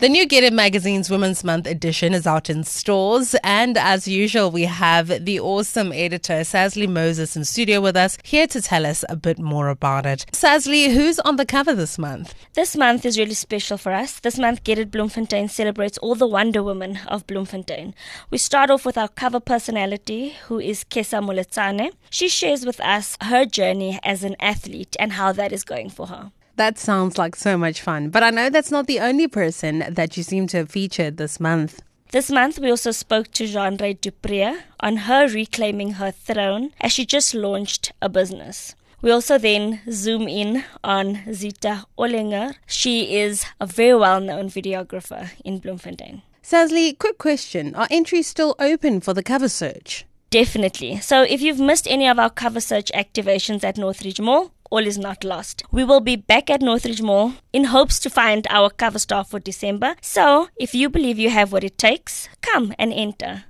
The new Get It magazine's Women's Month edition is out in stores, and as usual, we have the awesome editor Sazli Moses in studio with us, here to tell us a bit more about it. Sazli, who's on the cover this month? This month is really special for us. This month, Get It Bloemfontein celebrates all the Wonder Women of Bloemfontein. We start off with our cover personality, who is Kesa Molotsane. She shares with us her journey as an athlete and how that is going for her. That sounds like so much fun. But I know that's not the only person that you seem to have featured this month. This month, we also spoke to Jeanre du Preez on her reclaiming her throne as she just launched a business. We also then zoom in on Zita Olinger. She is a very well known videographer in Bloemfontein. Sazli, quick question. Are entries still open for the cover search? Definitely. So if you've missed any of our cover search activations at Northridge Mall, all is not lost. We will be back at Northridge Mall in hopes to find our cover star for December. So, if you believe you have what it takes, come and enter.